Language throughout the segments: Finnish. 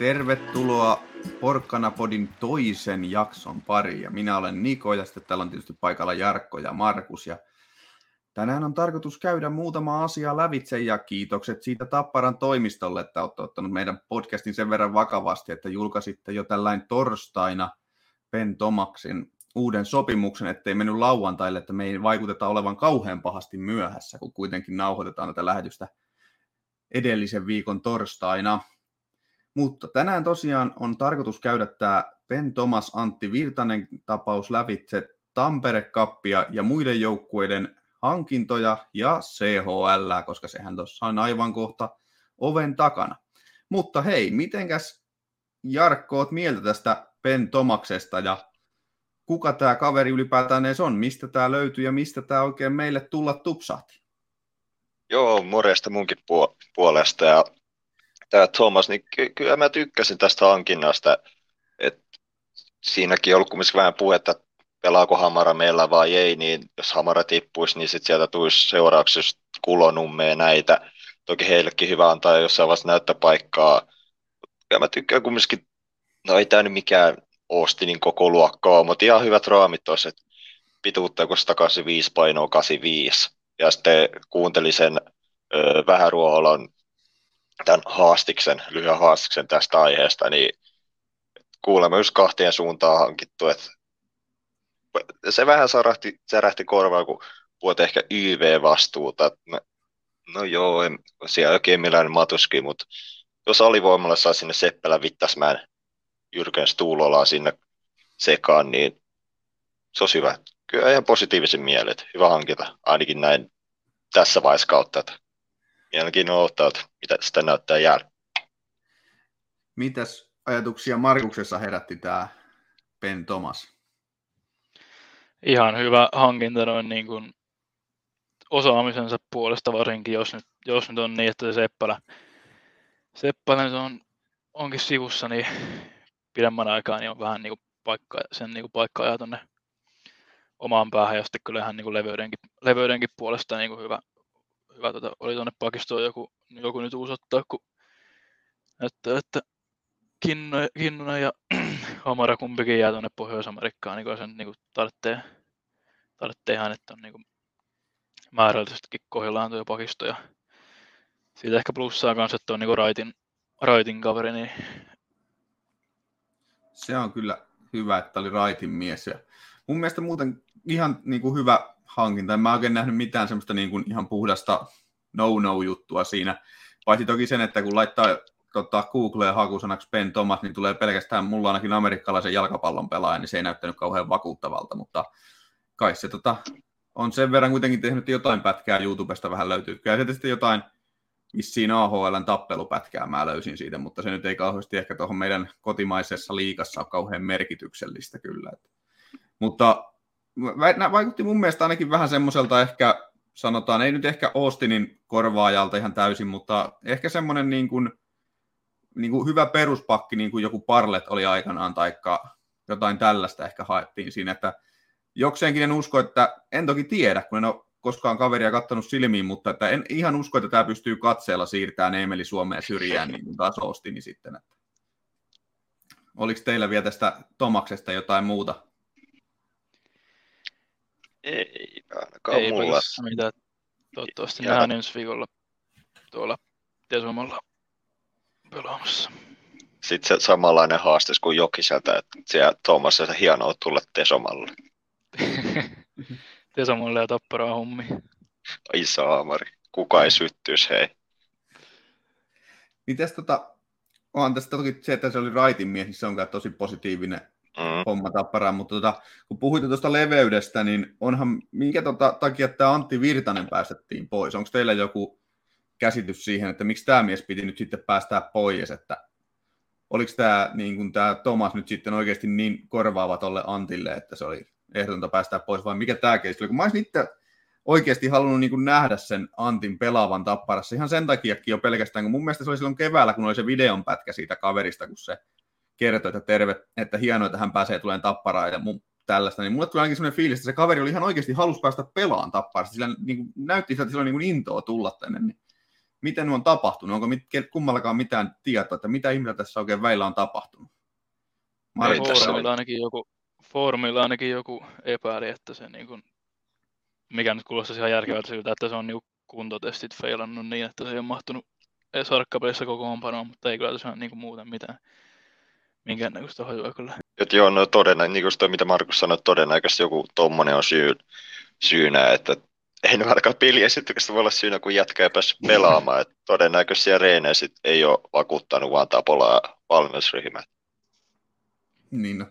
Tervetuloa Porkkanapodin toisen jakson pariin. Ja minä olen Niko ja sitten täällä on tietysti paikalla Jarkko ja Markus. Ja tänään on tarkoitus käydä muutama asia lävitse ja kiitokset siitä Tapparan toimistolle, että olette ottanut meidän podcastin sen verran vakavasti, että julkaisitte jo tällainen torstaina Ben Tomaksin uuden sopimuksen, ettei mennyt lauantaille, että me ei vaikuteta olevan kauhean pahasti myöhässä, kun kuitenkin nauhoitetaan tätä lähetystä edellisen viikon torstaina. Mutta tänään tosiaan on tarkoitus käydä tämä Ben Thomas Antti Virtanen tapaus lävitse Tampere-kappia ja muiden joukkueiden hankintoja ja CHL, koska sehän tuossa on aivan kohta oven takana. Mutta hei, mitenkäs Jarkko oot mieltä tästä Ben Tomaksesta ja kuka tämä kaveri ylipäätään edes on? Mistä tämä löytyy ja mistä tämä oikein meille tulla tupsahti? Joo, morjesta munkin puolesta. Ja tämä Thomas, niin ky- kyllä mä tykkäsin tästä hankinnasta. Et siinäkin on ollut kumminkin vähän puhetta, pelaako Hamara meillä vai ei, niin jos Hamara tippuisi, niin sitten sieltä tulisi seuraavaksi kulonummeen näitä. Toki heillekin hyvä antaa jossain vaiheessa näyttöpaikkaa. Ja mä tykkään kumminkin, no ei tämä nyt mikään Austinin koko luokkaa, mutta ihan hyvät raamit tuossa, että pituutta kun 185 painoa 85. Ja sitten kuuntelin sen ö, vähäruoholon tämän haastiksen, lyhyen haastiksen tästä aiheesta, niin kuulemma just kahteen suuntaan hankittu, että se vähän sarähti, särähti korvaan, kun puhut ehkä YV-vastuuta. No joo, en, siellä oikein millään matuski, mutta jos alivoimalla saa sinne Seppälä Vittasmään Jyrken Stuulolaa sinne sekaan, niin se olisi hyvä. Kyllä ihan positiivisen mielet. Hyvä hankita, ainakin näin tässä vaiheessa kautta. Että mielenkiinnolla ottaa, että mitä sitä näyttää jäädä. Mitäs ajatuksia Markuksessa herätti tämä Ben Thomas? Ihan hyvä hankinta noin niin kuin osaamisensa puolesta varsinkin, jos nyt, jos nyt on niin, että se Seppälä, Seppälä nyt on, onkin sivussa, niin pidemmän aikaa niin on vähän niin kuin paikka, sen niin kuin paikka ajaa tuonne omaan päähän ja sitten kyllä ihan niin kuin leveydenkin, leveydenkin puolesta niin kuin hyvä, hyvä tota, oli tuonne pakistoon joku, joku nyt uusi ottaa, kun näyttää, että Kinnunen, Kinnunen ja Hamara kumpikin jää tuonne Pohjois-Amerikkaan, niin sen niin kuin tarvitsee, tarvitsee ihan, että on niin kuin määrällisestikin kohdillaan tuo pakisto ja siitä ehkä plussaa kanssa, että on niin kuin raitin, raitin kaveri, niin se on kyllä hyvä, että oli raitin mies. Ja mun mielestä muuten ihan niin kuin hyvä hankinta. En mä oikein nähnyt mitään semmoista niin kuin ihan puhdasta no-no-juttua siinä. Paitsi toki sen, että kun laittaa tota, Googleen hakusanaksi Ben Thomas, niin tulee pelkästään mulla ainakin amerikkalaisen jalkapallon pelaaja, niin se ei näyttänyt kauhean vakuuttavalta, mutta kai se tota, on sen verran kuitenkin tehnyt jotain pätkää YouTubesta vähän löytyy. Kyllä se tietysti jotain vissiin AHLn tappelupätkää mä löysin siitä, mutta se nyt ei kauheasti ehkä tuohon meidän kotimaisessa liikassa ole kauhean merkityksellistä kyllä. Mutta vaikutti mun mielestä ainakin vähän semmoiselta ehkä, sanotaan, ei nyt ehkä Austinin korvaajalta ihan täysin, mutta ehkä semmoinen niin kuin, niin kuin hyvä peruspakki, niin kuin joku Parlet oli aikanaan, taikka jotain tällaista ehkä haettiin siinä, että jokseenkin en usko, että en toki tiedä, kun en ole koskaan kaveria kattanut silmiin, mutta että en ihan usko, että tämä pystyy katseella siirtämään Emeli Suomeen syrjään niin kuin taas Ostini sitten. Että. Oliko teillä vielä tästä Tomaksesta jotain muuta? Ei ainakaan Ei mulla. Mitä. Toivottavasti ja... nähdään ensi viikolla tuolla Tesomalla pelaamassa. Sitten se samanlainen haaste kuin Jokiselta, että siellä Tuomas se hienoa tulla Tesomalle. Tesamolle ja Tapparaa hommi. Ai saamari, kuka ei syttyisi, hei. Mites tota, onhan tästä toki se, että se oli raitin mies, niin se on tosi positiivinen mm. homma Tapparaan, mutta tota, kun puhuit tuosta leveydestä, niin onhan, minkä tota, takia tämä Antti Virtanen päästettiin pois? Onko teillä joku käsitys siihen, että miksi tämä mies piti nyt sitten päästää pois, että oliko tämä, niin tämä Thomas nyt sitten oikeasti niin korvaava tolle Antille, että se oli ehdotonta päästää pois, vai mikä tämä keissi? Kun mä olisin itse oikeasti halunnut niin nähdä sen Antin pelaavan tapparassa ihan sen takiakin jo pelkästään, kun mun mielestä se oli silloin keväällä, kun oli se videon pätkä siitä kaverista, kun se kertoi, että terve, että hienoa, että hän pääsee tulemaan tapparaan ja mun, tällaista, niin mulle tuli ainakin sellainen fiilis, että se kaveri oli ihan oikeasti halus päästä pelaan tapparasta, sillä niin kuin, näytti siltä, että sillä on niin kuin intoa tulla tänne, niin miten ne on tapahtunut? Onko mit, kummallakaan mitään tietoa, että mitä ihmistä tässä oikein väillä on tapahtunut? Ei, foorumilla, ainakin joku, foorumilla ainakin joku epäili, että se niin kuin, mikä nyt kuulostaisi ihan järkevältä siltä, että se on niin kuntotestit feilannut niin, että se ei ole mahtunut edes harkkapelissä kokoonpanoon, mutta ei kyllä tosiaan niin kuin muuten mitään minkäännäköistä hajua kyllä. Et joo, no todennäköisesti, niin kuin toi, mitä Markus sanoi, todennäköisesti joku tommonen on syy, syynä, että ei ne ainakaan peliesityksestä voi olla syynä, kun jätkä ei päässyt pelaamaan. että todennäköisesti siellä reenejä sit ei ole vakuuttanut vaan Tapolaa valmennusryhmät. Niin, no,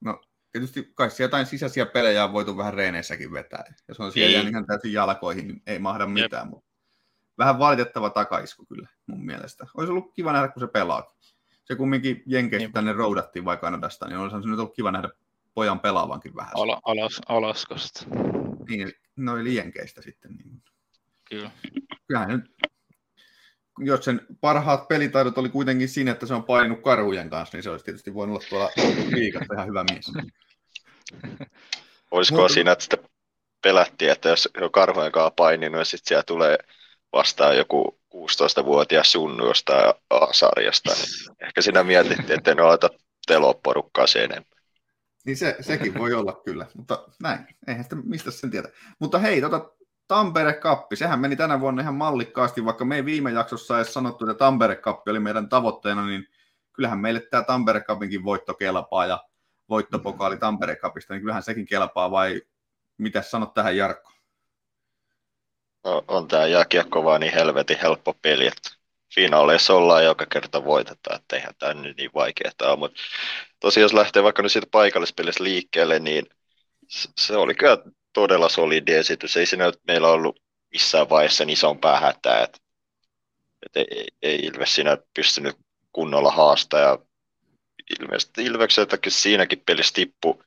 no tietysti kai jotain sisäisiä pelejä on voitu vähän reeneissäkin vetää. Jos on siellä niin. ihan täysin jalkoihin, niin ei mahda mitään. Jep. Mutta vähän valitettava takaisku kyllä mun mielestä. Olisi ollut kiva nähdä, kun se pelaa. Se kumminkin Jenkeistä niin. tänne roudattiin vai Kanadasta, niin olisi se nyt ollut kiva nähdä pojan pelaavankin vähän. Ala, alas, Alaskasta. Niin, noin Jenkeistä sitten. Niin. Kyllä. Kyllähän nyt, jos sen parhaat pelitaidot oli kuitenkin siinä, että se on painunut karhujen kanssa, niin se olisi tietysti voinut olla tuolla liikassa ihan hyvä mies. Olisiko Mutta... siinä, että sitä pelättiin, että jos on karhujen kanssa paininut ja sitten siellä tulee vastaan joku 16-vuotias sunnu jostain A-sarjasta, niin ehkä siinä mietittiin, että en ota teloporukkaa sen enempää. Niin se, sekin voi olla kyllä, mutta näin, eihän sitä mistä sen tietä. Mutta hei, tota, Tampere Kappi, sehän meni tänä vuonna ihan mallikkaasti, vaikka me ei viime jaksossa edes sanottu, että Tampere Kappi oli meidän tavoitteena, niin kyllähän meille tämä Tampere Kapinkin voitto kelpaa ja voittopokaali Tampere Kapista, niin kyllähän sekin kelpaa, vai mitä sanot tähän Jarkko? No, on tämä jääkiekko vaan niin helvetin helppo peli, että finaaleissa ollaan joka kerta voitetaan, että eihän tämä nyt niin vaikeaa ole, mutta tosiaan jos lähtee vaikka nyt siitä paikallispelissä liikkeelle, niin se oli kyllä todella solidi esitys. Ei siinä meillä ollut missään vaiheessa niin isompää hätää, että, että ei, ei Ilves siinä pystynyt kunnolla haastaa ja ilmeisesti Ilvekseltäkin siinäkin pelissä tippu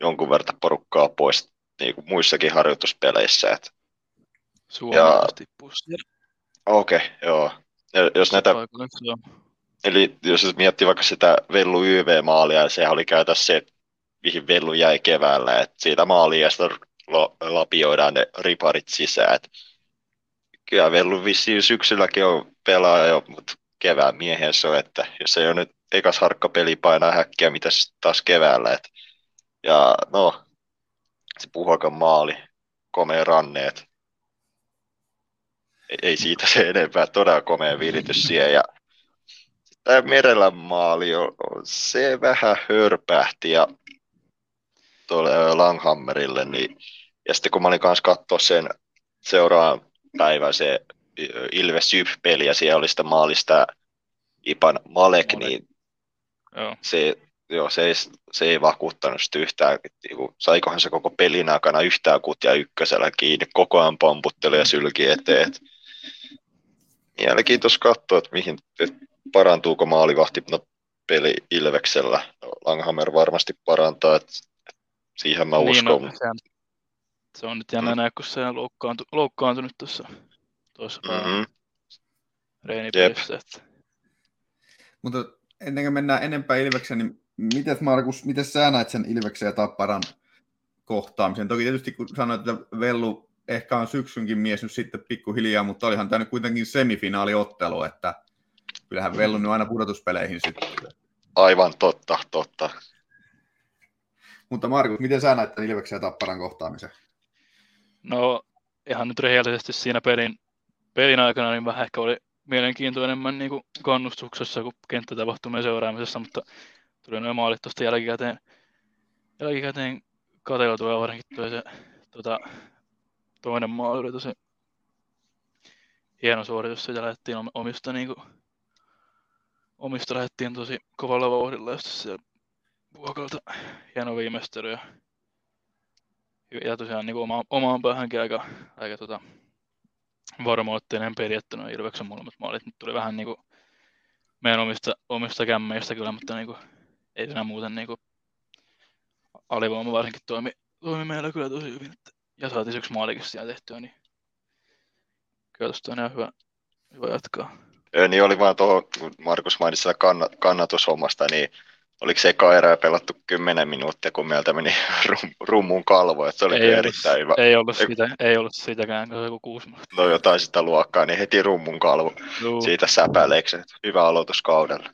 jonkun verran porukkaa pois niin kuin muissakin harjoituspeleissä. Että. Suomessa tippuu Okei, okay, joo. Ja jos näitä, eli jos miettii vaikka sitä Vellu YV-maalia, sehän oli käytössä se, mihin Vellu jäi keväällä, että siitä maalia ja sitä lapioidaan ne riparit sisään. Et kyllä Vellu vissiin syksylläkin on pelaaja jo, mutta kevään miehen se on, että jos ei ole nyt ekas harkkapeli painaa häkkiä, mitä taas keväällä. Et, ja no, se puhakan maali, komea ranneet, ei siitä se enempää, todella komea viritys siihen. Ja tämä Merelän maali, on, se vähän hörpähti ja tuolle Langhammerille, niin, ja sitten kun mä olin kanssa katsoa sen seuraavan päivän se Ilves peli ja siellä oli sitä maalista Ipan Malek, Malek. niin joo. Se, joo, se, ei, se ei vakuuttanut sitä yhtään, niinku, saikohan se koko pelin aikana yhtään kutia ykkösellä kiinni, koko ajan pomputteli ja sylki eteen. Et, mielenkiintoista katsoa, että mihin, että parantuuko maalivahti no, peli Ilveksellä. Langhammer varmasti parantaa, että siihen mä uskon. Niin, no, se, on, se on nyt jännä mm. näin, kun se on loukkaantu, loukkaantunut tuossa tuossa mm-hmm. reenipelissä. Mutta ennen kuin mennään enempää Ilvekseen, niin miten Markus, miten sä näet sen Ilveksen ja Tapparan kohtaamisen? Toki tietysti kun sanoit, että Vellu ehkä on syksynkin mies nyt sitten pikkuhiljaa, mutta olihan tämä nyt kuitenkin semifinaaliottelu, että kyllähän Vellu nyt aina pudotuspeleihin sitten. Aivan totta, totta. Mutta Markus, miten sä näet tämän Ilveksen ja Tapparan kohtaamisen? No ihan nyt rehellisesti siinä pelin, pelin aikana niin vähän ehkä oli mielenkiintoinen enemmän niin kuin kannustuksessa kuin kenttätapahtumien seuraamisessa, mutta tuli noin maalit tuosta jälkikäteen, jälkikäteen katseltua ja varsinkin tuli se tota, toinen maali oli tosi hieno suoritus, sitä lähdettiin omista, niin kuin, omista lähdettiin tosi kovalla vauhdilla, josta siellä vuokalta hieno viimeistely ja, ja tosiaan niin kuin oma, omaan päähänkin aika, aika tota, varmoitteinen peli, että noin Ilveksen molemmat maalit nyt tuli vähän niin kuin meidän omista, omista kämmeistä kyllä, mutta niin kuin, ei siinä muuten niin kuin, alivoima varsinkin toimi, toimi meillä kyllä tosi hyvin. Että ja saatiin yksi maalikin siellä tehtyä, niin kyllä tuosta on ihan hyvä, hyvä jatkaa. Ö, niin oli vaan tuohon, kun Markus mainitsi kannat, kannatushommasta, niin oliko se eka erää pelattu 10 minuuttia, kun meiltä meni rum, rummun kalvo, että se oli Ei ollut, erittäin hyvä. ei ollut, sitä, ei ollut sitäkään, kun se joku kuusi minuuttia. No jotain sitä luokkaa, niin heti rummun kalvo Juu, siitä säpäleeksi. Hyvä aloitus kaudella.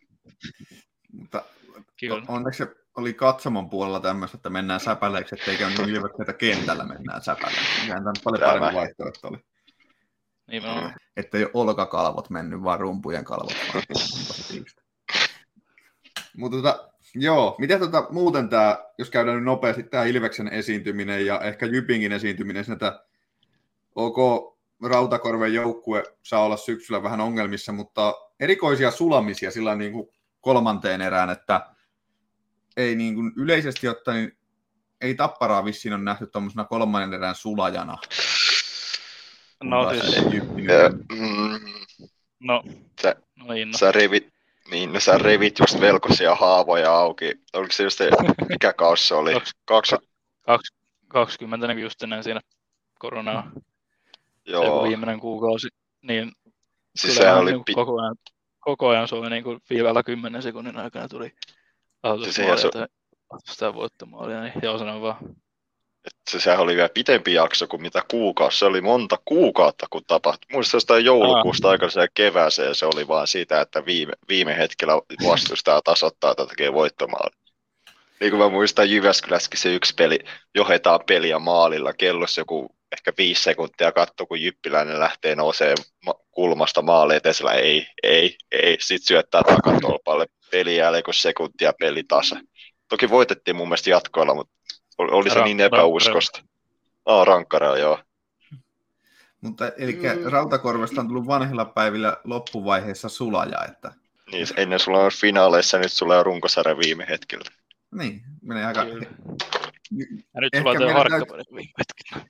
Mutta kyllä. onneksi se oli katsomon puolella tämmöistä, että mennään säpäleiksi, ettei käy niin ilmeisesti, että kentällä mennään säpäleiksi. Sehän tämä paljon Tämä. parempi vaihtoehto oli. Nimenomaan. Että ei ole olkakalvot mennyt, vaan rumpujen kalvot. Mutta tota, joo, miten tota, muuten tämä, jos käydään nyt nopeasti, tämä Ilveksen esiintyminen ja ehkä Jypingin esiintyminen, siinä että OK, Rautakorven joukkue saa olla syksyllä vähän ongelmissa, mutta erikoisia sulamisia sillä niin kuin kolmanteen erään, että ei niin kuin yleisesti ottaen, niin ei tapparaa vissiin on nähty tuommoisena kolmannen erään sulajana. No siis, nyt Ja, mm, no, Sä- no niin, no. sä revit, niin, no sä revit just velkoisia haavoja auki. Oliko se just se, mikä kausi se oli? Kaksi- Kaksi, 20 niin just ennen siinä koronaa, se joku joo. viimeinen kuukausi, niin Siis sehän oli, niin pi- koko ajan, koko ajan soi niin kuin viivällä 10 sekunnin aikana tuli Aloitusmaalia eihän tai sitä voittomaalia, niin joo, sanon vaan. se, sehän oli vielä pitempi jakso kuin mitä kuukausi. Se oli monta kuukautta, kun tapahtui. Muistan jostain joulukuusta aikaiseen kevääseen se oli vaan sitä, että viime, viime hetkellä vastustaja tasoittaa tai tekee voittomaali. Niin kuin mä muistan Jyväskylässäkin se yksi peli, johetaan peliä maalilla, kellossa joku ehkä viisi sekuntia katto, kun Jyppiläinen lähtee nousee ma- kulmasta maaliin, ja Tesla ei, ei, ei, sit syöttää takatolpalle peli jälleen kuin sekuntia peli tasa. Toki voitettiin mun mielestä jatkoilla, mutta oli, oli se Ra- niin epäuskosta. Aa, rankkarella, joo. Mutta eli Mm. Rautakorvesta on tullut vanhilla päivillä loppuvaiheessa sulaja, että Niin, ennen sulla on finaaleissa, nyt sulla on runkosarja viime hetkellä. niin, menee aika... Kyllä. Ja nyt sulla on harkkaparit viime hetkellä.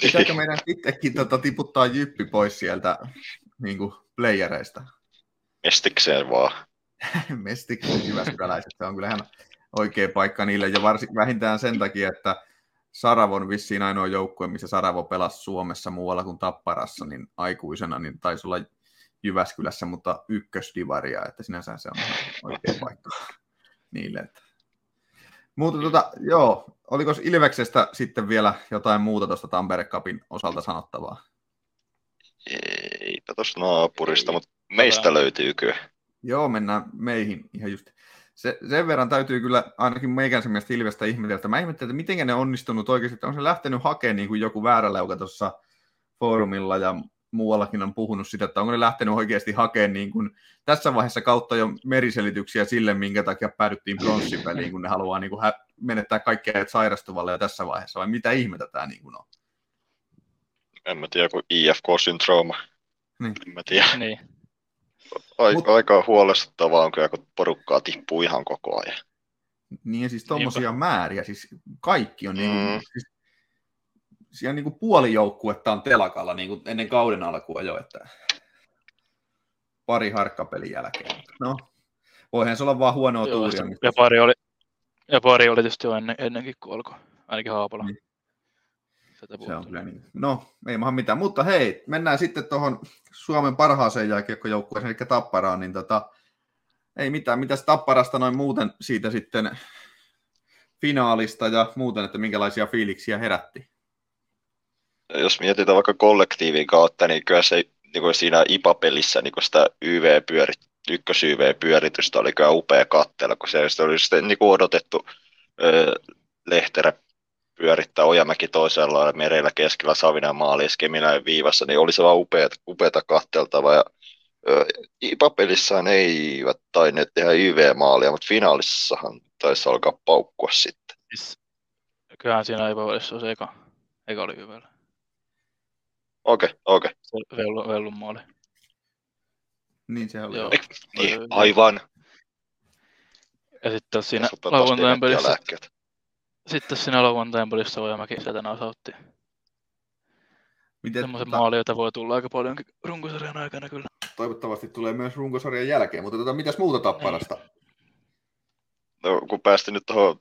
Pitääkö meidän itsekin tota, tiputtaa jyppi pois sieltä niin kuin playereista? Estikseen vaan. Mestiksen Jyväskyläläiset, se on kyllä ihan oikea paikka niille, ja varsin, vähintään sen takia, että Saravon vissiin ainoa joukkue, missä Saravo pelasi Suomessa muualla kuin Tapparassa, niin aikuisena niin taisi olla Jyväskylässä, mutta ykkösdivaria, että sinänsä se on oikea paikka niille. Että. Mutta tota, joo, oliko Ilveksestä sitten vielä jotain muuta tuosta Tampere Cupin osalta sanottavaa? Eipä tuosta naapurista, Ei. mutta meistä löytyy kyllä. Joo, mennään meihin ihan just. Se, sen verran täytyy kyllä ainakin meikänsä mielestä Ilvestä ihmetellä, että mä ihmettelen, että miten ne onnistunut oikeasti, että on se lähtenyt hakemaan niin kuin joku vääräleuka tuossa foorumilla ja muuallakin on puhunut sitä, että onko ne lähtenyt oikeasti hakemaan niin kuin tässä vaiheessa kautta jo meriselityksiä sille, minkä takia päädyttiin pronssipeliin, kun ne haluaa niin kuin hä- menettää kaikkea sairastuvalle jo tässä vaiheessa, vai mitä ihmettä tämä niin kuin on? En mä tiedä, kuin IFK-syndrooma. Niin. En mä tiedä. Niin, Aika, Mut- aika huolestuttavaa on kyllä, kun porukkaa tippuu ihan koko ajan. Niin ja siis tuommoisia määriä, siis kaikki on niin Mm. siis, siellä niin kuin puoli joukkuetta on telakalla niin kuin ennen kauden alkua jo, että pari harkkapelin jälkeen. No, voihan se olla vaan huonoa joo, tuuria. mistä- ja pari oli, ja pari oli tietysti jo ennen, ennenkin kuin alkoi, ainakin Haapola. Niin. Se on kyllä niin. No, ei maha mitään. Mutta hei, mennään sitten tuohon Suomen parhaaseen jääkiekkojoukkueeseen, eli Tapparaan, niin tota, ei mitään. Mitäs Tapparasta noin muuten siitä sitten finaalista ja muuten, että minkälaisia fiiliksiä herätti? Jos mietitään vaikka kollektiivin kautta, niin kyllä se niin kuin siinä IPA-pelissä niin kuin sitä YV-pyörit, ykkös-YV-pyöritystä oli kyllä upea katsella, kun se oli sitten niin kuin odotettu ö, Lehterä pyörittää Ojamäki toisella ja merellä keskellä Savinen maali ja viivassa, niin oli se vaan upeata, upeata katteltavaa. Ja, ö, IPA-pelissään eivät tainneet tehdä YV-maalia, mutta finaalissahan taisi alkaa paukkua sitten. Siis, kyllähän siinä on se eka, eka oli hyvällä. Okei, okei. Se Vellu, Vellun maali. Niin se oli. Joo. Niin, aivan. Ja sitten siinä lauantain pelissä, sitten siinä lauantain pelissä Ojamäki sieltä nasautti. Miten, Semmoisen tota, maali, jota voi tulla aika paljonkin runkosarjan aikana kyllä. toivottavasti tulee myös runkosarjan jälkeen, mutta tota, mitäs muuta Tapparasta? No, kun päästiin nyt tuohon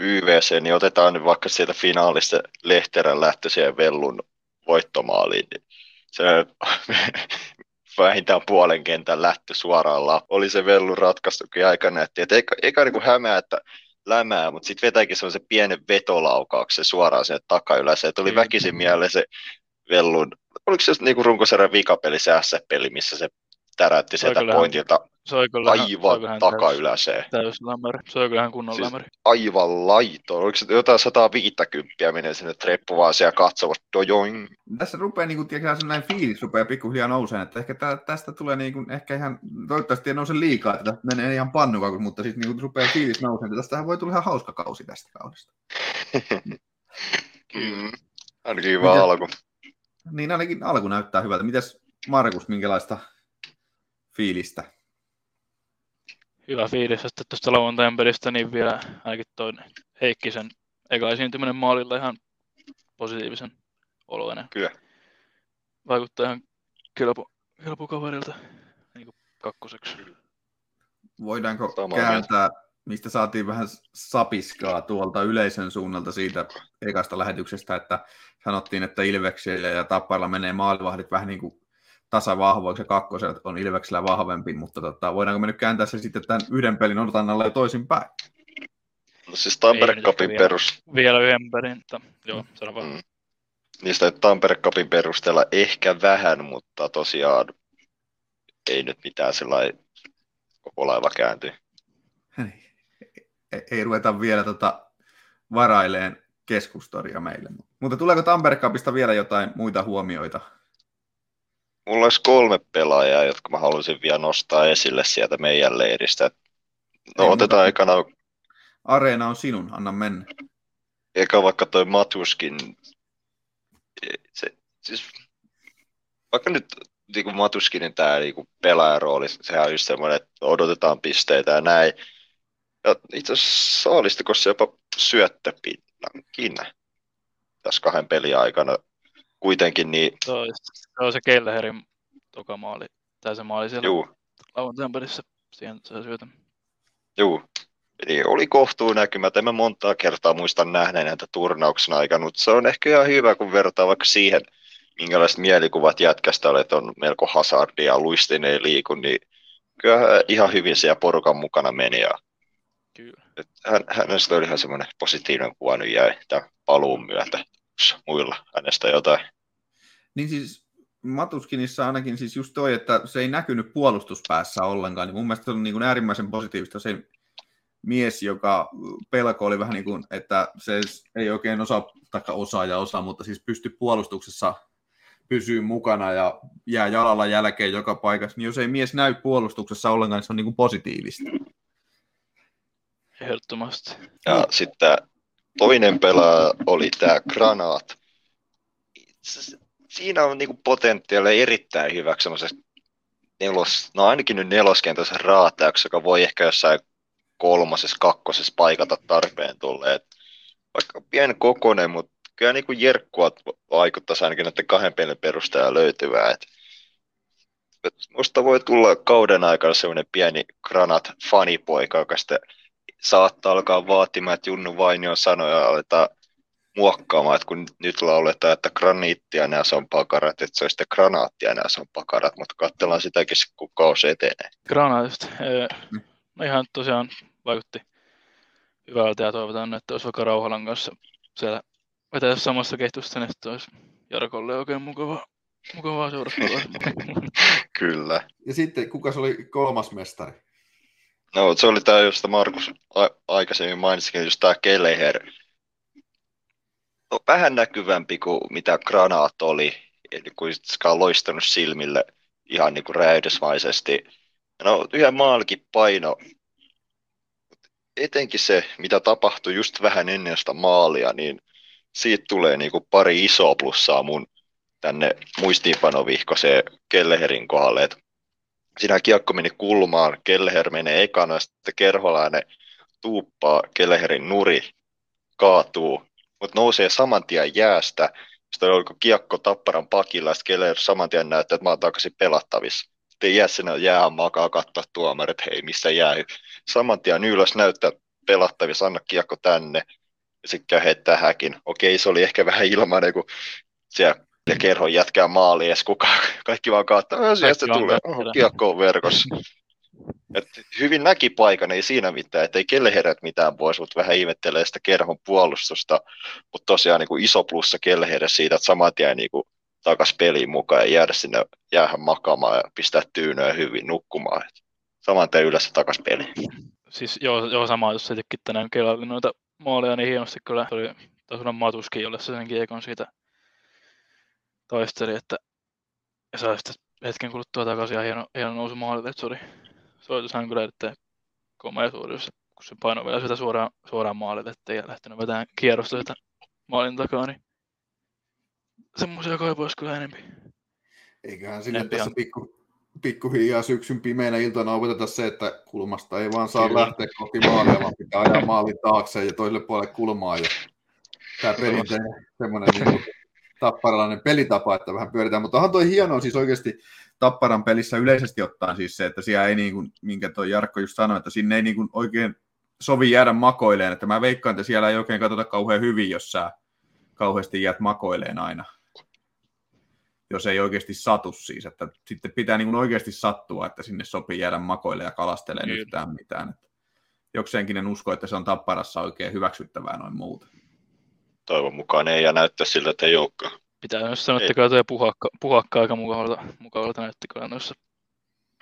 YVC, niin otetaan nyt vaikka sieltä finaalista Lehterän lähtöisiä Vellun voittomaaliin. Niin se vähintään puolen kentän lähtö suoraan. Oli se vellu ratkaistukin aika nätti. Et eikä, eikä niinku hämää, että lämää, mutta sitten vetäikin semmoisen pienen vetolaukauksen suoraan sinne takaylässä. Tuli väkisin mieleen se vellun, oliko se niinku runkosarjan vikapeli se S-peli, missä se täräytti sieltä pointilta se oli kyllä aivan takayläseen. Täys lämäri. Se oli kyllä kunnon siis lämäri. Aivan laito. Oliko se jotain 150 menee sinne treppu vaan siellä katsovat dojoing. Tässä rupeaa niin kuin, tiedätkö, näin fiilis rupeaa pikkuhiljaa nouseen, että ehkä tästä tulee niin kuin, ehkä ihan, toivottavasti ei nouse liikaa, että tästä menee ihan pannukakun, mutta siis niin kuin, rupeaa fiilis nouseen, että tästähän voi tulla ihan hauska kausi tästä kaudesta. mm, ainakin hyvä Miten, alku. Niin ainakin alku näyttää hyvältä. Mitäs Markus, minkälaista fiilistä? Hyvä fiilis, että tuosta lauantain pelistä niin vielä ainakin toi Heikkisen eka esiintyminen maalilla ihan positiivisen oloinen. Kyllä. Vaikuttaa ihan kelpo, kelpokaverilta niin kuin kakkoseksi. Voidaanko Sama kääntää, mistä saatiin vähän sapiskaa tuolta yleisön suunnalta siitä ekasta lähetyksestä, että sanottiin, että Ilveksille ja Tapparilla menee maalivahdit vähän niin kuin tasavahvoiksi ja kakkoset on Ilveksellä vahvempi, mutta tota, voidaanko me nyt kääntää se sitten tämän yhden pelin odotannalle jo toisinpäin? No siis Tampere Cupin perus... Vielä yhden pelin, mutta joo, sano vaan. Mm. Niistä Tampere Cupin perusteella ehkä vähän, mutta tosiaan ei nyt mitään sellainen koko laiva kääntyy. Ei, ei ruveta vielä tota varaileen keskustoria meille. Mutta tuleeko Tampere Cupista vielä jotain muita huomioita? Mulla olisi kolme pelaajaa, jotka mä haluaisin vielä nostaa esille sieltä meidän leiristä. No Ei, otetaan mutta... ekana... Areena on sinun, anna mennä. Eka vaikka toi Matuskin, se, siis, vaikka nyt niin kuin Matuskinin tämä niin kuin pelaajarooli, sehän on just semmoinen, että odotetaan pisteitä ja näin. Ja itse asiassa saalistikossa jopa syöttöpinnankin tässä kahden pelin aikana kuitenkin. Niin... Se on, se, on se Kelleherin toka maali, tai se maali siellä Juu. lauantain pelissä, siihen se syötä. Joo, Eli oli kohtuu näkymät, en mä montaa kertaa muista nähneen näitä turnauksen aikana, mutta se on ehkä ihan hyvä, kun vertaa vaikka siihen, minkälaiset mielikuvat jätkästä olet, on melko hazardia luistin ei liiku, niin kyllä ihan hyvin siellä porukan mukana meni. Ja kyllä. Hän, hänestä oli ihan semmoinen positiivinen kuva nyt jäi tämän paluun myötä muilla hänestä jotain. Niin siis Matuskinissa ainakin siis just toi, että se ei näkynyt puolustuspäässä ollenkaan, niin mun mielestä se on niin kuin äärimmäisen positiivista se mies, joka pelko oli vähän niin kuin, että se ei oikein osaa, taikka osaa ja osaa, mutta siis pystyy puolustuksessa pysyy mukana ja jää jalalla jälkeen joka paikassa, niin jos ei mies näy puolustuksessa ollenkaan, niin se on niin kuin positiivista. Ehdottomasti. Ja sitten toinen pelaaja oli tämä Granat. Siinä on niinku potentiaalia erittäin hyväksi nelos, no ainakin nyt neloskentässä raataajaksi, joka voi ehkä jossain kolmosessa, kakkosessa paikata tarpeen tulleet. Vaikka pieni kokonen, mutta kyllä niin kuin Jerkkua vaikuttaisi ainakin näiden kahden pelin perusteella löytyvää. Et, et musta voi tulla kauden aikana semmoinen pieni granat fanipoika, joka sitten saattaa alkaa vaatimaan, että Junnu Vainio sanoja aletaan muokkaamaan, että kun nyt lauletaan, että graniittia nämä on pakarat, että se on sitten granaattia nämä on pakarat, mutta katsellaan sitäkin, kun kausi etenee. Granaatista. No ihan tosiaan vaikutti hyvältä ja toivotaan, että olisi vaikka Rauhalan kanssa siellä vetää samassa ketjussa, niin että olisi Jarkolle oikein mukava, mukavaa seurattavaa. Kyllä. Ja sitten, kuka se oli kolmas mestari? No se oli tämä, josta Markus aikaisemmin mainitsikin, just tämä Keleher. No, vähän näkyvämpi kuin mitä Granaat oli, eli kun on loistanut silmille ihan niin kuin räydesmaisesti. No yhden maalikin paino, etenkin se, mitä tapahtui just vähän ennen sitä maalia, niin siitä tulee niin kuin pari isoa plussaa mun tänne muistiinpanovihkoseen Kelleherin kohdalle, että siinä kiekko meni kulmaan, Kelleher menee ekana, sitten Kerholainen tuuppaa Kelleherin nuri, kaatuu, mutta nousee saman tien jäästä, sitten oliko kiekko tapparan pakilla, sitten Kelleher saman tien näyttää, että mä oon takaisin pelattavissa. Sitten jää sinne jää makaa katsoa tuomarit, hei missä jää. Saman tien ylös näyttää pelattavissa, anna kiekko tänne. Ja sitten käy häkin. Okei, se oli ehkä vähän ilmainen, kun siellä ja kerhon jätkää maaliin, edes kukaan, kaikki vaan katsoo, että se tulee, oh, kiekko on verkossa. Et hyvin näki paikan, ei siinä mitään, ettei kelle herät mitään pois, mutta vähän ihmettelee sitä kerhon puolustusta, mutta tosiaan niin kuin iso plussa kelle siitä, että saman tien niin kuin takas peliin mukaan ja jäädä sinne jäähän makaamaan ja pistää tyynöä hyvin nukkumaan. Et saman tien ylös takas peliin. Siis joo, joo sama, jos itsekin tänään kelalla noita maalia niin hienosti kyllä. Se oli taas matuskin, jolle se sen kiekon siitä taisteli, että ja sai sitten hetken kuluttua takaisin ja hieno, hieno nousu maalille, että se oli, se oli tosiaan kyllä erittäin komea suoritus, kun se painoi vielä sitä suoraan, suoraan maalille, ettei lähtenyt vetämään kierrosta sitä maalin takaa, niin semmoisia kaipaisi kyllä enemmän. Eiköhän sinne Enempi tässä pikku, pikkuhiljaa syksyn pimeänä iltana opeteta se, että kulmasta ei vaan saa kyllä. lähteä kohti maalia, vaan pitää ajaa maalin taakse ja toiselle puolelle kulmaa. Ja tämä perinteinen semmoinen niin tapparalainen pelitapa, että vähän pyöritään, mutta onhan toi hienoa siis oikeasti Tapparan pelissä yleisesti ottaen siis se, että siellä ei niin kuin, minkä toi Jarkko just sanoi, että sinne ei niin kuin oikein sovi jäädä makoileen, että mä veikkaan, että siellä ei oikein katsota kauhean hyvin, jos sä kauheasti jäät makoileen aina. Jos ei oikeasti satu siis, että sitten pitää niin kuin oikeasti sattua, että sinne sopii jäädä makoille ja kalastelee yhtään mitään. Että jokseenkin en usko, että se on Tapparassa oikein hyväksyttävää noin muuta toivon mukaan ei ja näyttää siltä, että ei olekaan. Pitää myös sanoa, että kyllä tuo puhakka, puhakka aika mukavalta, mukavalta näytti kyllä noissa.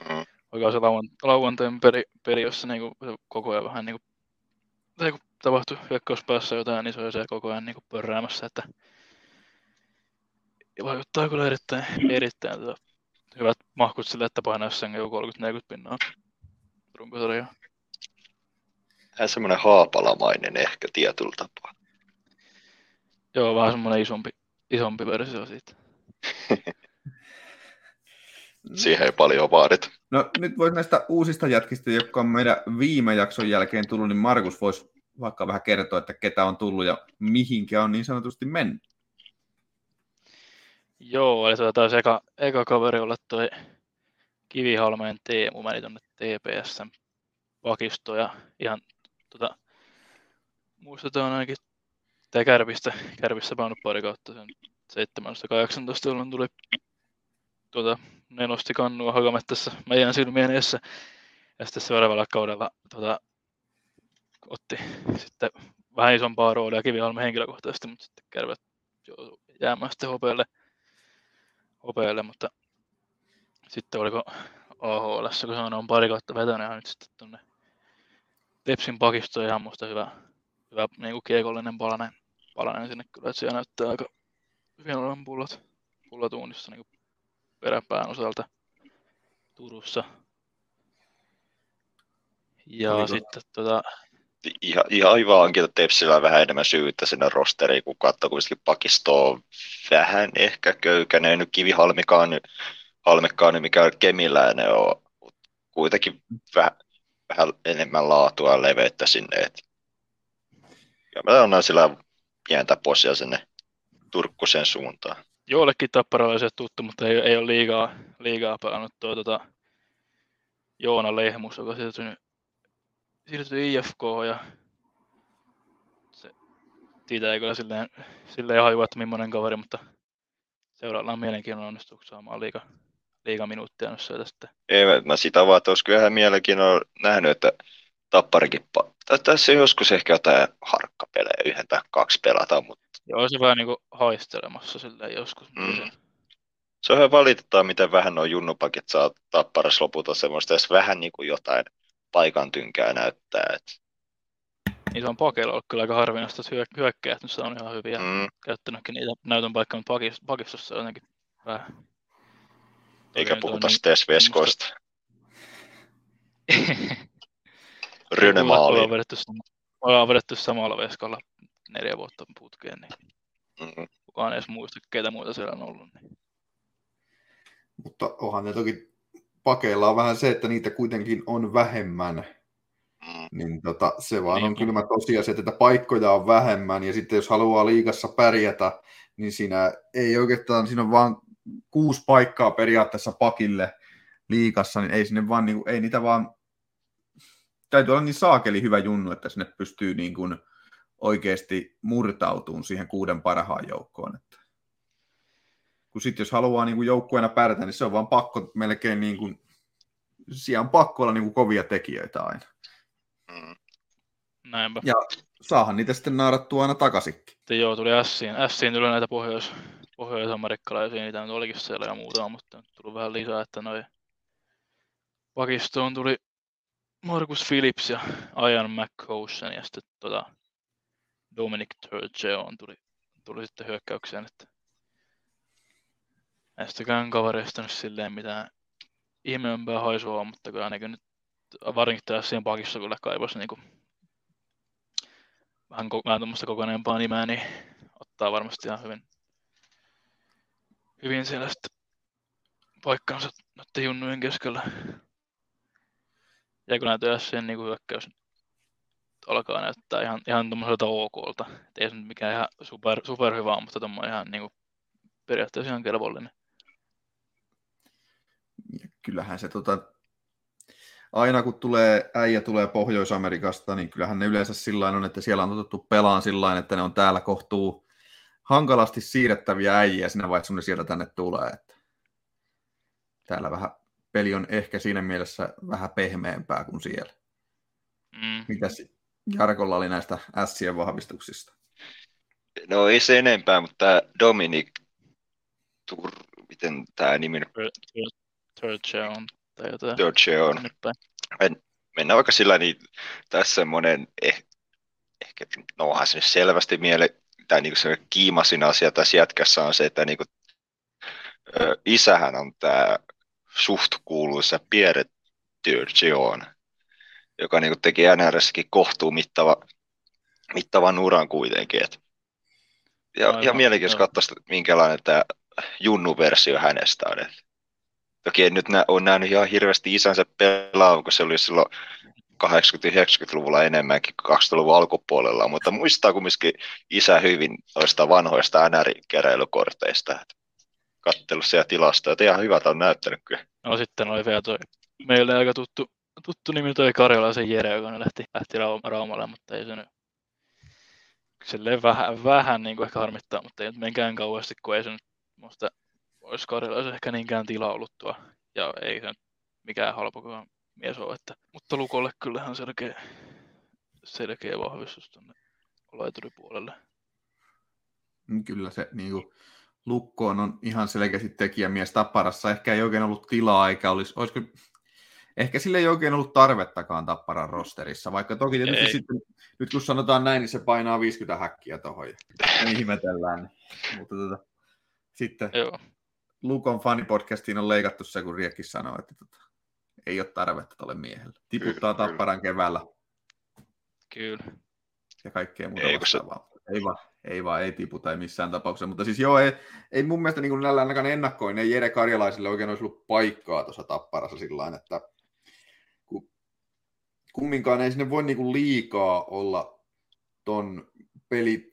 Mm. Oikein se lauant, lauantain peri, peri jossa niin kuin, koko ajan vähän niin kuin, kun tapahtui hyökkäyspäässä jotain, niin se oli se koko ajan niin kuin pörräämässä, että ja vaikuttaa kyllä erittäin, erittäin tota, hyvät mahkut sille, että painaa sen 30-40 pinnaa runkosarjaa. Hän semmoinen haapalamainen ehkä tietyllä tapaa. Joo, vähän semmoinen isompi, isompi versio siitä. Siihen ei paljon vaadita. No nyt voisi näistä uusista jätkistä, jotka on meidän viime jakson jälkeen tullut, niin Markus voisi vaikka vähän kertoa, että ketä on tullut ja mihinkä on niin sanotusti mennyt. Joo, eli taas eka, eka kaveri olla toi Kivihalmeen Teemu meni tuonne TPS pakistoon ja ihan tota, muistetaan ainakin tai Kärpistä, Kärpissä painut pari kautta sen 17-18, jolloin tuli tuota, ne nosti kannua Hakamettässä meidän silmien edessä. Ja sitten seuraavalla kaudella tuota, otti sitten vähän isompaa roolia Kivihalmen henkilökohtaisesti, mutta sitten Kärpät jäämään sitten hopealle, hopealle mutta sitten oliko AHL, kun se on pari kautta vetänyt nyt sitten tuonne Tepsin pakistoon ihan musta hyvä, hyvä niin kuin kiekollinen palanen, palanen sinne kyllä, että siellä näyttää aika hyvin olevan pullat, pullat uunissa niin peräpään osalta Turussa. Ja Oliko? sitten tota... Ihan, ihan hyvä onkin, että Tepsillä vähän enemmän syyttä sinne rosteriin, kun katsoo kuitenkin pakistoa vähän ehkä köykäinen, nyt kivihalmikaan, halmekkaan, mikä kemiläinen on, kuitenkin vähän, vähän enemmän laatua ja leveyttä sinne, että ja mä annan sillä pientä posia sinne Turkkusen suuntaan. Joillekin tapparalaisia tuttu, mutta ei, ei ole liigaa, liigaa pelannut tuo tota, Joona Lehmus, joka siirtyi, siirtyi IFK ja se, siitä ei kyllä silleen, silleen hajua, että millainen kaveri, mutta seuraillaan mielenkiinnolla onnistuuko saamaan liiga, liiga minuuttia nyt sitten. Ei, mä sitä vaan, että olisi kyllä ihan mielenkiinnolla nähnyt, että Tapparikin tässä joskus ehkä jotain harkkapelejä, yhden tai kaksi pelata, mutta... Joo, se vähän niin kuin haistelemassa silleen joskus. Mm. Se on ihan valitettavaa, miten vähän nuo junnupakit saa tapparas lopulta semmoista, jos vähän niin kuin jotain paikan tynkää näyttää. Että... Niin se on pakeilla ollut kyllä aika harvinaista, että hyök- hyökkäjät nyt on ihan hyviä. Mm. Käyttänytkin niitä näytön paikkaa, mutta pakistossa on jotenkin vähän. Eikä puhuta niin, Veskoista. Ollaan vedetty, ollaan vedetty samalla veskalla neljä vuotta putkeen, niin mm-hmm. kukaan ei edes muista, keitä muita siellä on ollut. Niin. Mutta onhan ne toki pakeilla on vähän se, että niitä kuitenkin on vähemmän. Mm. Niin tota, se vaan niin. on kylmä tosiasia, että paikkoja on vähemmän, ja sitten jos haluaa liigassa pärjätä, niin siinä ei oikeastaan, siinä on vaan kuusi paikkaa periaatteessa pakille liikassa, niin ei sinne vaan, niin kuin, ei niitä vaan täytyy olla niin saakeli hyvä junnu, että sinne pystyy niin kuin oikeasti murtautumaan siihen kuuden parhaan joukkoon. Että. kun sitten jos haluaa niin kuin joukkueena pärjätä, niin se on vaan pakko melkein niin kuin, siellä on pakko olla niin kuin kovia tekijöitä aina. Mm. Näinpä. Ja saahan niitä sitten naarattua aina takaisinkin. Sitten joo, tuli Siin. Siin tuli näitä pohjois, pohjois-amerikkalaisia, niitä nyt olikin siellä ja muuta, mutta nyt tuli vähän lisää, että noin pakistoon tuli Markus Phillips ja Ian McCosen ja sitten tota Dominic Turgeon tuli, tuli sitten hyökkäykseen, että näistäkään kavereista nyt silleen mitään ihmeempää haisua mutta kyllä ne nyt varsinkin tässä siinä pakissa kyllä kaivasi niin kuin, vähän, vähän tuommoista kokoneempaa nimeä, niin ottaa varmasti ihan hyvin, hyvin siellä sitten paikkansa noiden junnujen keskellä. Ja kun näyttää sen niin hyökkäys alkaa näyttää ihan, ihan tuommoiselta okolta. Et ei se nyt mikään ihan super, super hyvä mutta tuommoinen ihan niin kuin, periaatteessa ihan kelvollinen. Kyllähän se tota, aina kun tulee, äijä tulee Pohjois-Amerikasta, niin kyllähän ne yleensä sillä on, että siellä on otettu pelaan sillä että ne on täällä kohtuu hankalasti siirrettäviä äijiä sinä vaiheessa, kun ne sieltä tänne tulee. Että täällä vähän peli on ehkä siinä mielessä vähän pehmeämpää kuin siellä. Mm. Mitäs Jarkolla oli näistä ässien vahvistuksista? No ei se enempää, mutta Dominic Tur... Miten tämä nimi Turgeon tai jotain. Turgeon. Men, mennään vaikka sillä, niin tässä semmoinen eh, ehkä, no onhan se selvästi miele, tai niin se kiimasin asia tässä jätkässä on se, että niin kuin, ö, isähän on tämä suht kuuluisa Pierre Turgeon, joka niin teki NRSkin kohtuu mittava, mittavan uran kuitenkin. Et, ja Aivan, ihan mielenkiintoista katsoa, minkälainen tämä Junnu-versio hänestä on. Et, toki en nyt nä- ole nähnyt ihan hirveästi isänsä pelaa, kun se oli silloin 80-90-luvulla enemmänkin kuin 2000-luvun alkupuolella, mutta muistaa kumminkin isä hyvin noista vanhoista NR-keräilykorteista. Kattellut siellä tilastoja, että ihan hyvältä on näyttänyt kyllä. No sitten oli vielä toi meille aika tuttu, tuttu nimi toi Karjalaisen Jere, joka lähti, lähti Raumalle, mutta ei se nyt silleen vähän, vähän niin kuin ehkä harmittaa, mutta ei nyt menkään kauheasti, kun ei se nyt musta olisi Karjalaisen ehkä niinkään tilaa ollut tuo, ja ei se nyt mikään halpakaan mies ole, että, mutta Lukolle kyllähän selkeä, selkeä vahvistus tuonne laituripuolelle. Mm, kyllä se niin kuin, Lukkoon on ihan selkeästi tekijämies Tapparassa. Ehkä ei oikein ollut tilaa, eikä olisi, olisiko, ehkä sille ei oikein ollut tarvettakaan Tapparan rosterissa, vaikka toki tietysti sitten, nyt kun sanotaan näin, niin se painaa 50 häkkiä tuohon ja ihmetellään. Mutta tota, sitten Joo. Lukon fanipodcastiin on leikattu se, kun Riekki sanoo, että tota, ei ole tarvetta tuolle miehelle. Tiputtaa kyllä, Tapparan kyllä. keväällä. Kyllä. Ja kaikkea muuta ei, vastaavaa. Se... Ei vaan, ei vaan, ei tiputa, ei missään tapauksessa. Mutta siis joo, ei, ei mun mielestä niin näillä ainakaan ennakkoin, ei Jere Karjalaisille oikein olisi ollut paikkaa tuossa Tapparassa sillä että kun, kumminkaan ei sinne voi niin kuin liikaa olla ton peli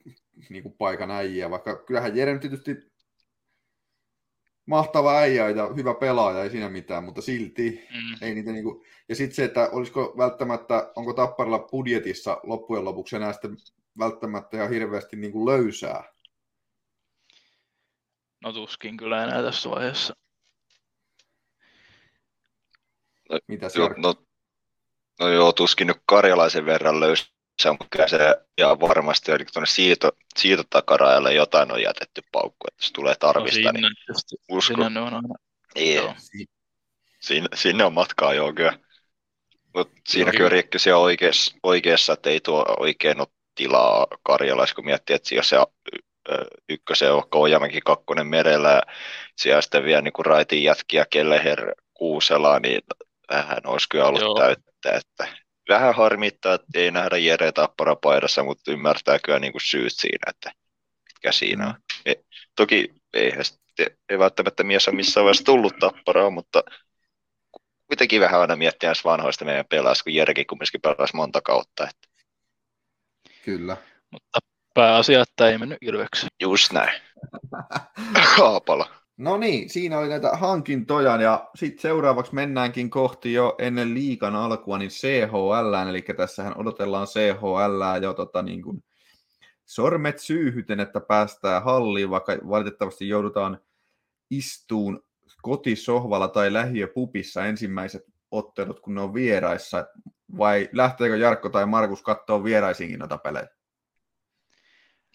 niin paikan äijä, vaikka kyllähän Jere tietysti mahtava äijä ja hyvä pelaaja, ei siinä mitään, mutta silti mm. ei niitä niinku... Ja sitten se, että olisiko välttämättä, onko Tapparilla budjetissa loppujen lopuksi enää sitten välttämättä ihan hirveästi niinku löysää? No tuskin kyllä enää tässä vaiheessa. No, Mitä jo, no, no joo, tuskin nyt karjalaisen verran löysää se on se ja varmasti on tuonne siito, siitotakarajalle jotain on jätetty paukku, että se tulee tarvista, no, niin usko. Sinne on aina. Niin, Sinne, sinne on matkaa joo kyllä. Mutta siinäkin on Riekki oikeassa, oikeassa, että ei tuo oikein ole tilaa Karjalais, kun miettii, että siellä se ykkösen on Koujamäki kakkonen merellä ja siellä sitten vielä niin raitin jätkiä Kelleher Kuusela, niin vähän olisi kyllä ollut Joo. täyttä, että vähän harmittaa, että ei nähdä Jere Tappara paidassa, mutta ymmärtää kyllä niin kuin syyt siinä, että mitkä siinä on. Mm. E, toki ei, ei välttämättä mies ole missään vaiheessa tullut Tapparaa, mutta kuitenkin vähän aina miettiä vanhoista meidän pelaas, kun Jerekin kumminkin pelasi monta kautta. Että. Kyllä. Mutta pääasia, että ei mennyt Ilveksi. Just näin. Haapala. No niin, siinä oli näitä hankintoja ja sitten seuraavaksi mennäänkin kohti jo ennen liikan alkua niin CHL, eli tässähän odotellaan CHL jo tota, niin kuin sormet syyhyten, että päästään halliin, vaikka valitettavasti joudutaan istuun kotisohvalla tai lähiöpupissa ensimmäiset ottelut, kun ne on vieraissa, vai lähteekö Jarkko tai Markus katsoa vieraisiinkin noita pelejä?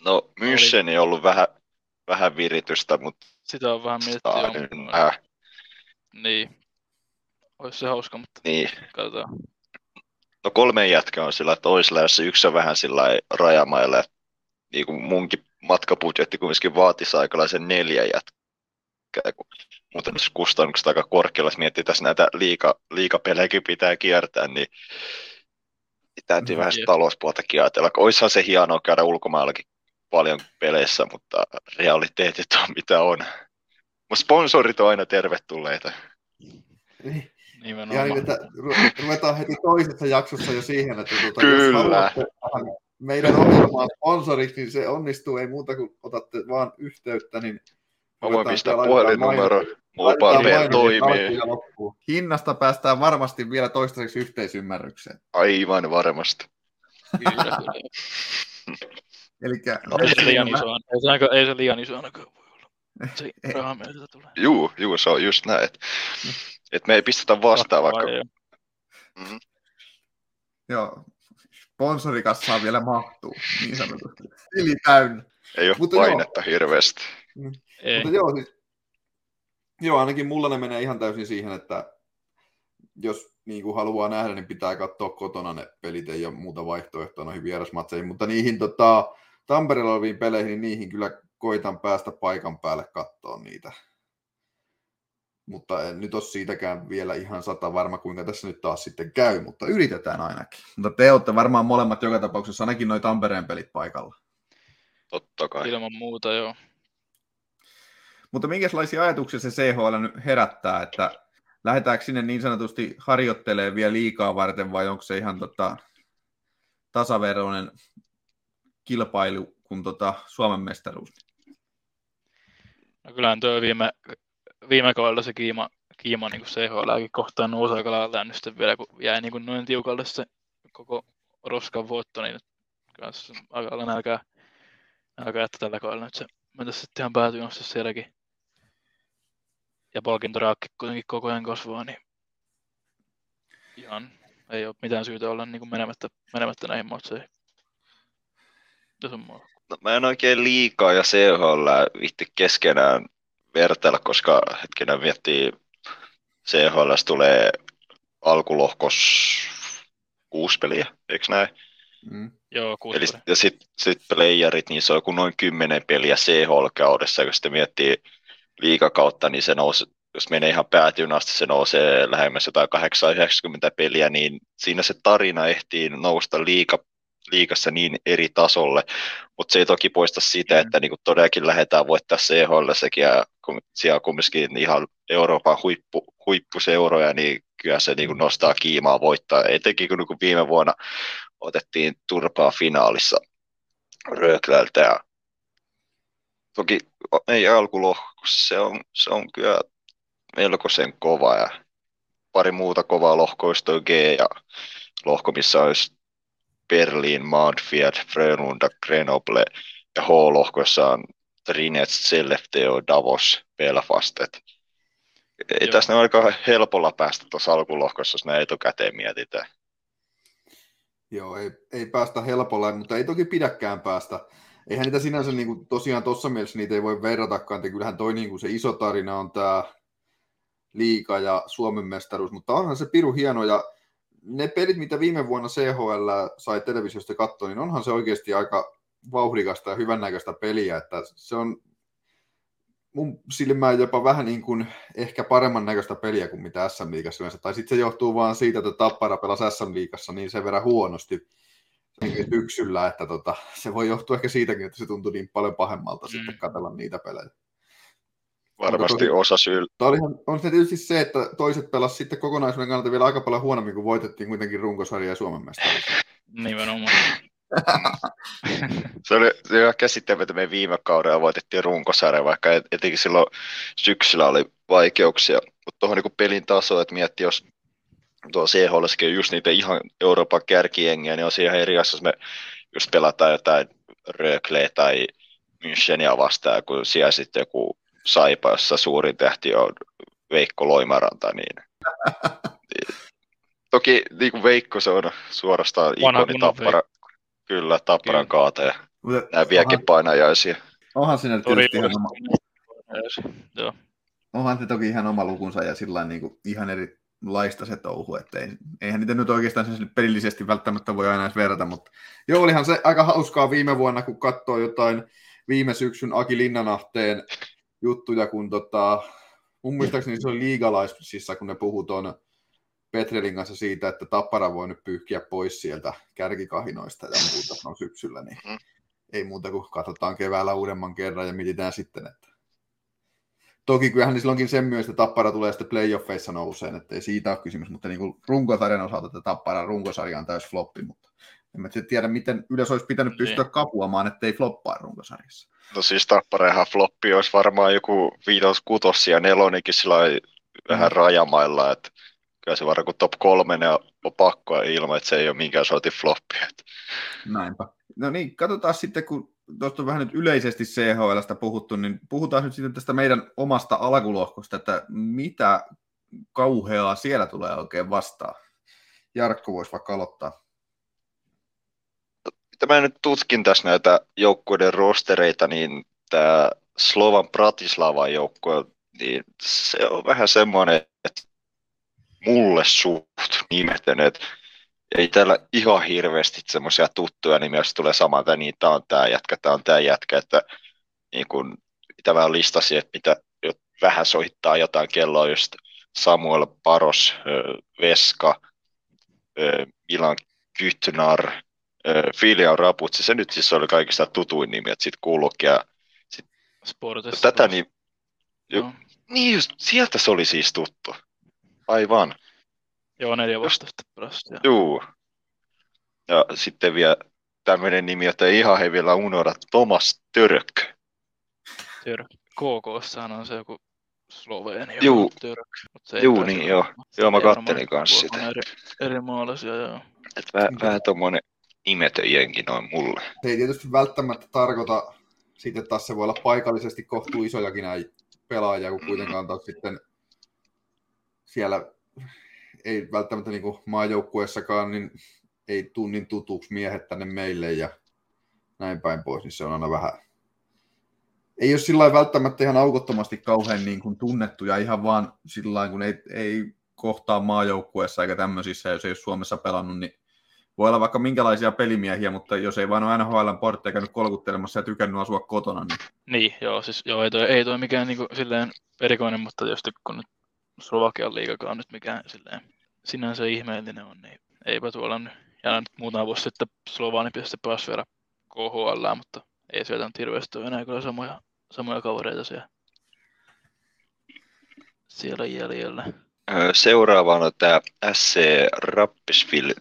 No, München ei ollut vähän, vähän viritystä, mutta Sitä on vähän miettiä. vähän, Niin. Olisi se hauska, mutta niin. katsotaan. No kolme jätkää on sillä toisella, jossa yksi on vähän sillä rajamailla. Niin kuin munkin matkabudjetti kumminkin vaatisi aikalaisen neljä jätkää, kun muuten jos kustannukset aika korkealla, jos miettii tässä näitä liika, liikapelejäkin pitää kiertää, niin, niin täytyy Mm, vähän sitä talouspuoltakin ajatella. Oishan se hienoa käydä ulkomaillakin paljon peleissä, mutta realiteetit on mitä on. Mutta sponsorit on aina tervetulleita. Niin. Nimenomaan. Ja niin, että ru- ruvetaan heti toisessa jaksossa jo siihen, että tuota, Kyllä. jos meidän ohjelmaan sponsoriksi, niin se onnistuu, ei muuta kuin otatte vaan yhteyttä, niin Mä voin pistää puhelinnumero. Mobile toimii. Hinnasta päästään varmasti vielä toistaiseksi yhteisymmärrykseen. Aivan varmasti. Kyllä, kyllä. Eli No, Ei se liian iso, ei se, ei se liian iso ainakaan voi olla. Se Ei. raha meiltä tulee. Juu, juu, se on just näin. Että et me ei pistetä vastaan vaikka. Oo. joo, sponsorikassaa vielä mahtuu, niin sanotusti. Tili täynnä. Ei ole Mutta joo. painetta hirveästi. Ei. Mutta joo, siis, joo, ainakin mulla ne menee ihan täysin siihen, että jos niin kuin haluaa nähdä, niin pitää katsoa kotona ne pelit, ei ole muuta vaihtoehtoa noihin vierasmatseihin, mutta niihin tota, Tampereella oleviin peleihin, niin niihin kyllä koitan päästä paikan päälle katsoa niitä. Mutta en nyt ole siitäkään vielä ihan sata varma, kuinka tässä nyt taas sitten käy, mutta yritetään ainakin. Mutta te olette varmaan molemmat joka tapauksessa ainakin noin Tampereen pelit paikalla. Totta kai. Ilman muuta, joo. Mutta minkälaisia ajatuksia se CHL nyt herättää, että lähdetäänkö sinne niin sanotusti harjoittelemaan vielä liikaa varten vai onko se ihan tota, tasaveroinen kilpailu kuin tota Suomen mestaruus? No kyllähän tuo viime, viime kaudella se kiima, kiima niin kuin CHLkin kohtaan nousi aika lailla nyt sitten vielä, kun jäi niin kuin noin tiukalle se koko roskan voitto, niin kyllä se aika lailla nälkää, nälkää, että tällä kaudella nyt se mentäisi sitten ihan päätyyn asti sielläkin. Ja palkintoraakki kuitenkin koko ajan kasvaa, niin ihan ei ole mitään syytä olla niin kuin menemättä, menemättä näihin matseihin. Jos on mua. No, mä en oikein liikaa ja CHL vitti keskenään vertailla, koska hetkinen miettii, CHL tulee alkulohkos kuusi peliä, eikö näin? Mm. Joo, kuusi Eli, peliä. ja sitten sit playerit, niin se on joku noin kymmenen peliä CHL-kaudessa, kun sitten miettii liikakautta, niin se nousi, jos menee ihan päätyyn asti, se nousee lähemmäs jotain 890 peliä, niin siinä se tarina ehtii nousta liika, liikassa niin eri tasolle, mutta se ei toki poista sitä, Mm. että niin kuin todellakin lähdetään voittaa CHL sekin, ja kun siellä on kumminkin ihan Euroopan huippu, huippuseuroja, niin kyllä se niin kuin nostaa kiimaa voittaa, etenkin kun niin kuin viime vuonna otettiin turpaa finaalissa Röklältä ja toki ei alkulohkossa, se on, se on kyllä melkoisen kova ja pari muuta kovaa toi G ja lohko, missä olisi Berlin, Mountfield, Frölunda, Grenoble ja H-lohkossa on Trinets, Sellefteo, Davos, Belfast. Et ei Joo. tässä aika helpolla päästä tuossa alkulohkossa, jos näin etukäteen mietitään. Joo, ei, ei päästä helpolla, mutta ei toki pidäkään päästä. Eihän niitä sinänsä niin kuin, tosiaan tuossa mielessä niitä ei voi verratakaan, että kyllähän toi niin kuin, se iso tarina on tämä liika ja Suomen mestaruus, mutta onhan se piru hieno ja ne pelit, mitä viime vuonna CHL sai televisiosta katsoa, niin onhan se oikeasti aika vauhdikasta ja hyvännäköistä peliä, että se on mun silmään jopa vähän niin kuin ehkä paremman näköistä peliä kuin mitä SM Liigassa yleensä. Tai sitten se johtuu vaan siitä, että Tappara pelasi SM Liigassa niin sen verran huonosti syksyllä, että tota, se voi johtua ehkä siitäkin, että se tuntui niin paljon pahemmalta mm. sitten katsella niitä pelejä. Varmasti toki- osa syy, olihan, on se tietysti se, että toiset pelas sitten kokonaisuuden kannalta vielä aika paljon huonommin, kun voitettiin kuitenkin runkosarja ja Suomen mestaruus. Nimenomaan. Se oli, ihan käsittämätöntä, me viime kaudella voitettiin runkosarja, vaikka et- etenkin silloin syksyllä oli vaikeuksia. Mutta tuohon niin pelin taso, että miettii, jos tuo CHLskin on just niitä ihan Euroopan kärkijengiä, niin on se ihan eri asia, jos me just pelataan jotain Rökleä tai Münchenia vastaan, kun siellä sitten joku Saipaassa suurin tähti on Veikko Loimaranta, niin, toki niin kuin Veikko se on suorastaan ikoni tappara, kyllä, tapparan kaataja. Nämä viekin painajaisia. Onhan sinne tietysti ihan oma... Onhan se toki ihan oma lukunsa ja sillä niin kuin ihan eri laista se touhu, että ei, eihän niitä nyt oikeastaan sen pelillisesti välttämättä voi aina edes verrata, mutta joo, olihan se aika hauskaa viime vuonna, kun katsoo jotain viime syksyn Aki Linnanahteen juttuja, kun tota, mun muistaakseni se oli liigalaisissa, kun ne puhuu tuon Petrelin kanssa siitä, että Tappara voi nyt pyyhkiä pois sieltä kärkikahinoista ja muuta on syksyllä, niin mm. ei muuta kuin katsotaan keväällä uudemman kerran ja mietitään sitten, että Toki kyllähän niin silloinkin sen myös, että Tappara tulee sitten playoffeissa nouseen, että ei siitä ole kysymys, mutta niin kuin runkosarjan osalta että Tappara runkosarja on täys floppi, mutta en mä tiedä, miten yleensä olisi pitänyt pystyä niin. kapuamaan, ettei floppaa runkosarjassa. No siis Tapparehan floppi olisi varmaan joku viitos, kutos ja nelonenkin sillä vähän mm. rajamailla, että kyllä se varmaan kun top kolme on pakko ilman, että se ei ole minkään sortin floppi. Näinpä. No niin, katsotaan sitten, kun tuosta on vähän nyt yleisesti CHLstä puhuttu, niin puhutaan nyt sitten tästä meidän omasta alkulohkosta, että mitä kauheaa siellä tulee oikein vastaan. Jarkko voisi vaikka aloittaa. Mitä mä nyt tutkin tässä näitä joukkueiden rostereita, niin tämä Slovan Bratislavan joukkue, niin se on vähän semmoinen, että mulle suht nimetön, että ei täällä ihan hirveästi semmoisia tuttuja nimiä, jos tulee samalta, niin tämä on tämä jätkä, tämä on tämä jätkä, että niin kun, mitä mä listasin, että mitä vähän soittaa jotain kelloa, just Samuel Paros, Veska, Milan Kytnar, Filian Raputsi, se nyt siis oli kaikista tutuin nimi, että sitten kuuluukin ja sit, tätä niin, jo, niin just, sieltä se oli siis tuttu, aivan. Joo, neljä vastausta prosenttia. Joo. Ja sitten vielä tämmöinen nimi, että ei ihan he vielä unohda, Thomas Törk. Törk. KKssahan on se joku Slovenia. Juu, Törk. Juu niin joo. Joo, mä kattelin kanssa sitä. Eri, eri maalaisia, joo. Et vähän, vähän tommonen nimetön jenki noin mulle. Se ei tietysti välttämättä tarkoita sitten taas se voi olla paikallisesti kohtuu isojakin näin pelaajia, kun kuitenkaan taas sitten siellä ei välttämättä niin maajoukkueessakaan, niin ei tunnin tutuksi miehet tänne meille ja näin päin pois, niin se on aina vähän... Ei ole sillä välttämättä ihan aukottomasti kauhean niin kuin tunnettu ja ihan vaan sillä kun ei, ei kohtaa maajoukkueessa eikä tämmöisissä, jos ei ole Suomessa pelannut, niin voi olla vaikka minkälaisia pelimiehiä, mutta jos ei vaan ole NHL portteja käynyt kolkuttelemassa ja tykännyt asua kotona, niin... Niin, joo, siis joo, ei toi, ei toi mikään niin kuin, silleen erikoinen, mutta tietysti kun nyt Slovakian liikakaan nyt mikään silleen sinänsä ihmeellinen on, niin eipä tuolla nyt, ja nyt muutama vuosi sitten Slovani pitäisi pääsi vielä KHL, mutta ei sieltä nyt hirveästi ole enää kyllä samoja, samoja kavereita siellä, siellä jäljellä. Seuraavana tämä SC Rappisville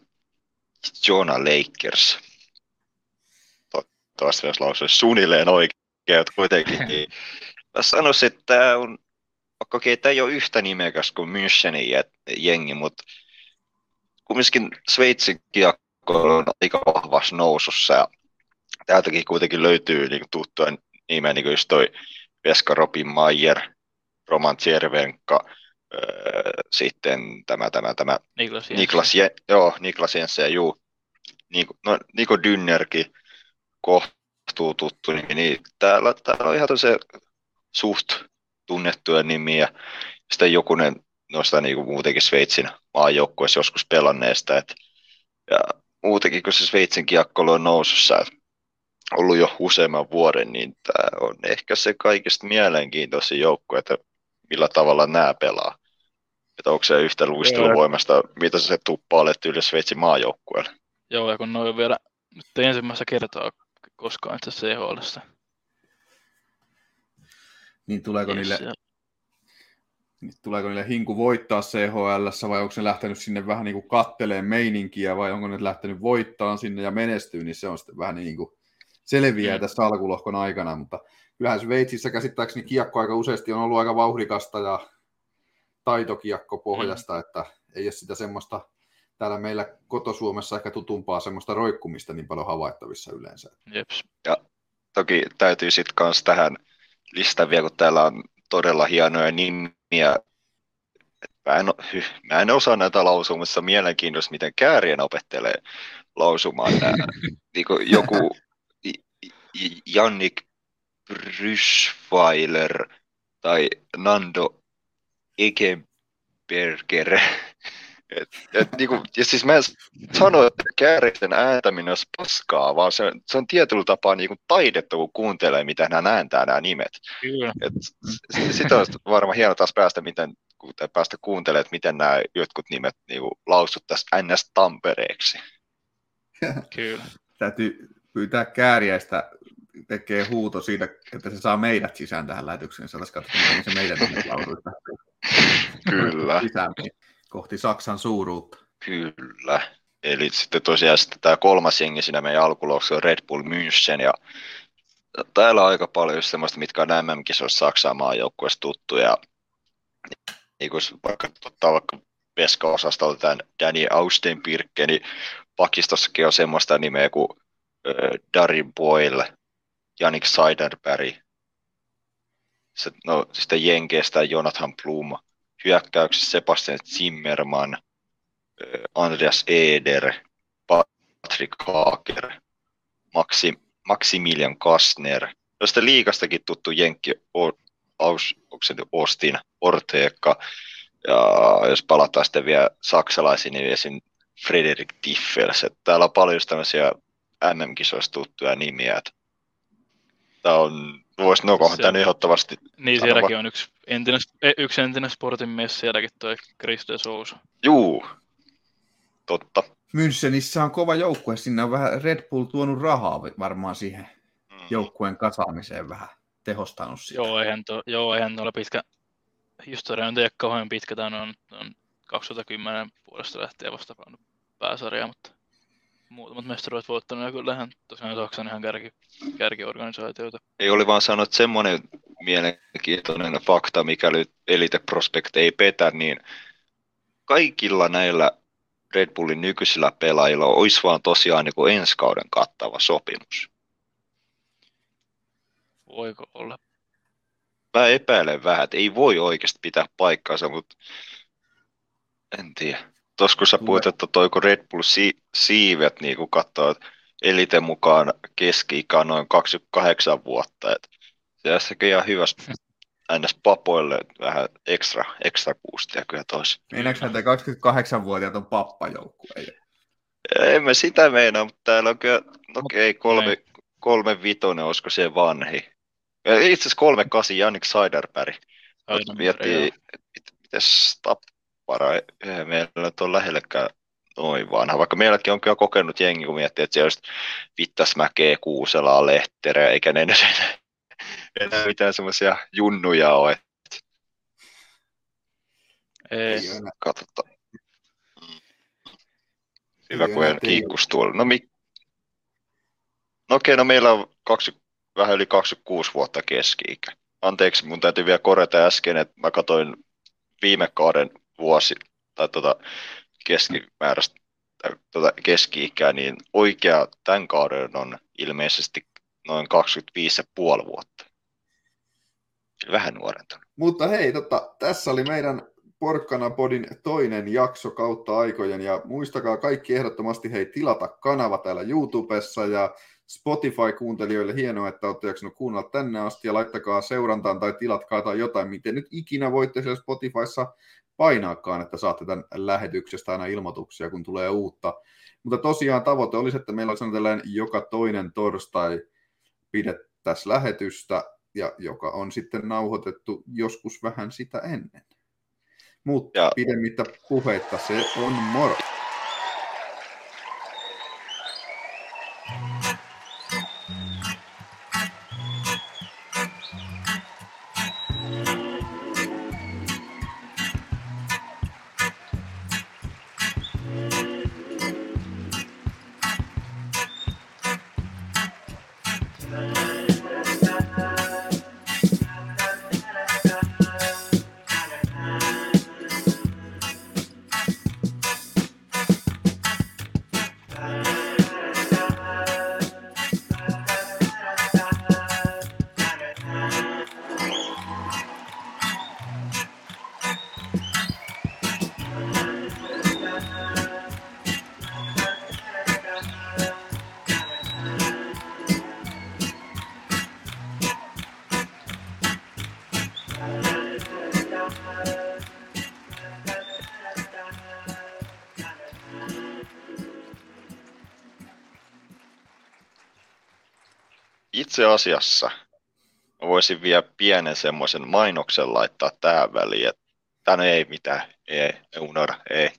Jona Lakers. Toivottavasti jos lausui suunnilleen oikein, kuitenkin. Niin mä sanoisin, että tämä on okei, tämä ei ole yhtä nimekäs kuin Münchenin jengi, mutta kumminkin Sveitsin kiekko on aika vahvassa nousussa ja täältäkin kuitenkin löytyy niin tuttuja nimeä, niin kuin just toi Veska Robin Mayer, Roman Tjervenka, öö, sitten tämä, tämä, tämä Niklas Jensen. Niklas, Je, joo, Niklas Jensen, juu. Niko, no, Niko Dynnerkin kohtuu tuttu, niin, niin täällä, täällä on ihan se suht tunnettuja nimiä. Sitten jokunen noista niin kuin muutenkin Sveitsin maajoukkueessa joskus pelanneesta. Et, ja muutenkin, kun se Sveitsin kiekkoilu on nousussa, et ollut jo useamman vuoden, niin tämä on ehkä se kaikista mielenkiintoisin joukkue, että millä tavalla nämä pelaa. Että onko se yhtä luisteluvoimasta, mitä se tuppaa olet yli Sveitsin maajoukkueelle. Joo, ja kun noin vielä nyt ensimmäistä kertaa koskaan itse CHL niin tuleeko yes, niille, niin tuleeko niille hinku voittaa CHL vai onko ne lähtenyt sinne vähän niin kuin katteleen meininkiä vai onko ne lähtenyt voittaa sinne ja menestyy, niin se on sitten vähän niin kuin selviää mm. tässä alkulohkon aikana, mutta kyllähän Sveitsissä käsittääkseni kiekko aika useasti on ollut aika vauhdikasta ja taitokiekko pohjasta, mm. että ei ole sitä semmoista täällä meillä kotosuomessa ehkä tutumpaa semmoista roikkumista niin paljon havaittavissa yleensä. Jeps. Ja toki täytyy sitten kanssa tähän listan vielä, kun täällä on todella hienoja nimiä. Mä en, mä en osaa näitä lausua, mutta mielenkiintoista, miten Käärien opettelee lausumaan nämä. niin joku Jannik Brüschweiler tai Nando Egenberger. Et, et, niinku, ja siis mä en sano, että kääritten ääntäminen on paskaa, vaan se, se on tietyllä tapaa niinku taidetta, kun kuuntelee, miten hän ääntää nämä nimet. Kyllä. Et, sitä on varmaan hieno taas päästä, miten, päästä kuuntelemaan, että miten nämä jotkut nimet niinku, lausuttaisiin NS Tampereeksi. Kyllä. Täytyy pyytää kääriäistä tekee huuto siitä, että se saa meidät sisään tähän lähetykseen. Sellaisi katsotaan, miten se meidän lausuista. Kyllä. Sisään kohti Saksan suuruutta. Kyllä. Eli sitten tosiaan sitten tämä kolmas jengi siinä meidän alkulouksessa on Red Bull München ja täällä on aika paljon semmoista, mitkä on MM-kisoissa Saksan maajoukkueessa tuttuja. Niin vaikka ottaa vaikka veska-osastolta tämän Danny Austenpirkke, niin pakistossakin on semmoista nimeä kuin Darin Boyle, Janik Seiderberg, se, no, sitten Jenkeistä Jonathan Blum, hyökkäyksessä Sebastian Zimmerman, Andreas Eder, Patrick Haaker, Maxi, Maximilian Kastner, josta liikastakin tuttu Jenkki Ostin Orteekka, ja jos palataan sitten vielä saksalaisiin, niin esim. Frederik Tiffels. Täällä on paljon tämmöisiä MM-kisoista tuttuja nimiä. Että tämä on, voisi no se, ehdottomasti Niin, sielläkin on yksi entinen, e, yksi entinen sportin mies, sielläkin toi Chris de Sousa. Juu, totta. Münchenissä on kova joukkue, sinne on vähän Red Bull tuonut rahaa varmaan siihen mm. joukkueen kasaamiseen vähän tehostanut sitä. Joo, eihän, to, joo, eihän tuolla pitkä historia nyt ei kauhean pitkä, tämä on, on 2010 vuodesta lähtien vasta pääsarja, mutta muutamat mestaruudet voittanut ja kyllähän tosiaan Saksan ihan kärki, kärkiorganisaatioita. Ei oli vaan sanonut, että semmoinen mielenkiintoinen fakta, mikäli Elite Prospect ei petä, niin kaikilla näillä Red Bullin nykyisillä pelaajilla olisi vaan tosiaan niin kuin ensi kauden kattava sopimus. Voiko olla? Mä epäilen vähän, että ei voi oikeasti pitää paikkaansa, mutta en tiedä tuossa kun sä puhuit, että toiko Red Bull si- siivet, niin katsoo, että eliten mukaan keski-ikä noin 28 vuotta, että se olisi ihan hyvä ns. papoille vähän ekstra, ekstra boostia kyllä tois. Meinaatko että 28-vuotiaat on pappajoukkue? En mä sitä meinaa, mutta täällä on kyllä, no okei, okay, kolme, kolme vitonen, olisiko se vanhi. Itse asiassa kolme kasi Jannik Seiderberg. Miettii, mites tap, para, meillä on lähellekään noin vanha, vaikka meilläkin on kyllä kokenut jengi, kun miettii, että siellä olisi Vittasmäkeä, Kuuselaa, Lehterä, eikä ne enää, enää mitään semmoisia junnuja ole. Ei. Katsotaan. Hyvä, kun en kiikkus tuolla. No, mi... no okei, no meillä on 20, vähän yli 26 vuotta keski-ikä. Anteeksi, mun täytyy vielä korjata äsken, että mä katsoin viime kauden vuosi tai tuota keskimääräistä tuota keski-ikää, niin oikea tämän kauden on ilmeisesti noin 25,5 vuotta. Vähän nuorentunut. Mutta hei, tota, tässä oli meidän Porkkana Podin toinen jakso kautta aikojen ja muistakaa kaikki ehdottomasti hei tilata kanava täällä YouTubessa ja Spotify-kuuntelijoille hienoa, että olette jaksanut kuunnella tänne asti ja laittakaa seurantaan tai tilatkaa tai jotain, miten nyt ikinä voitte siellä Spotifyssa painaakaan, että saatte tämän lähetyksestä aina ilmoituksia, kun tulee uutta. Mutta tosiaan tavoite olisi, että meillä olisi tällainen joka toinen torstai pidettäisiin lähetystä, ja joka on sitten nauhoitettu joskus vähän sitä ennen. Mutta ja. pidemmittä puheitta se on moro. Itse asiassa mä voisin vielä pienen semmoisen mainoksen laittaa tähän väliin, että tänne ei mitään, ei, unohda, ei.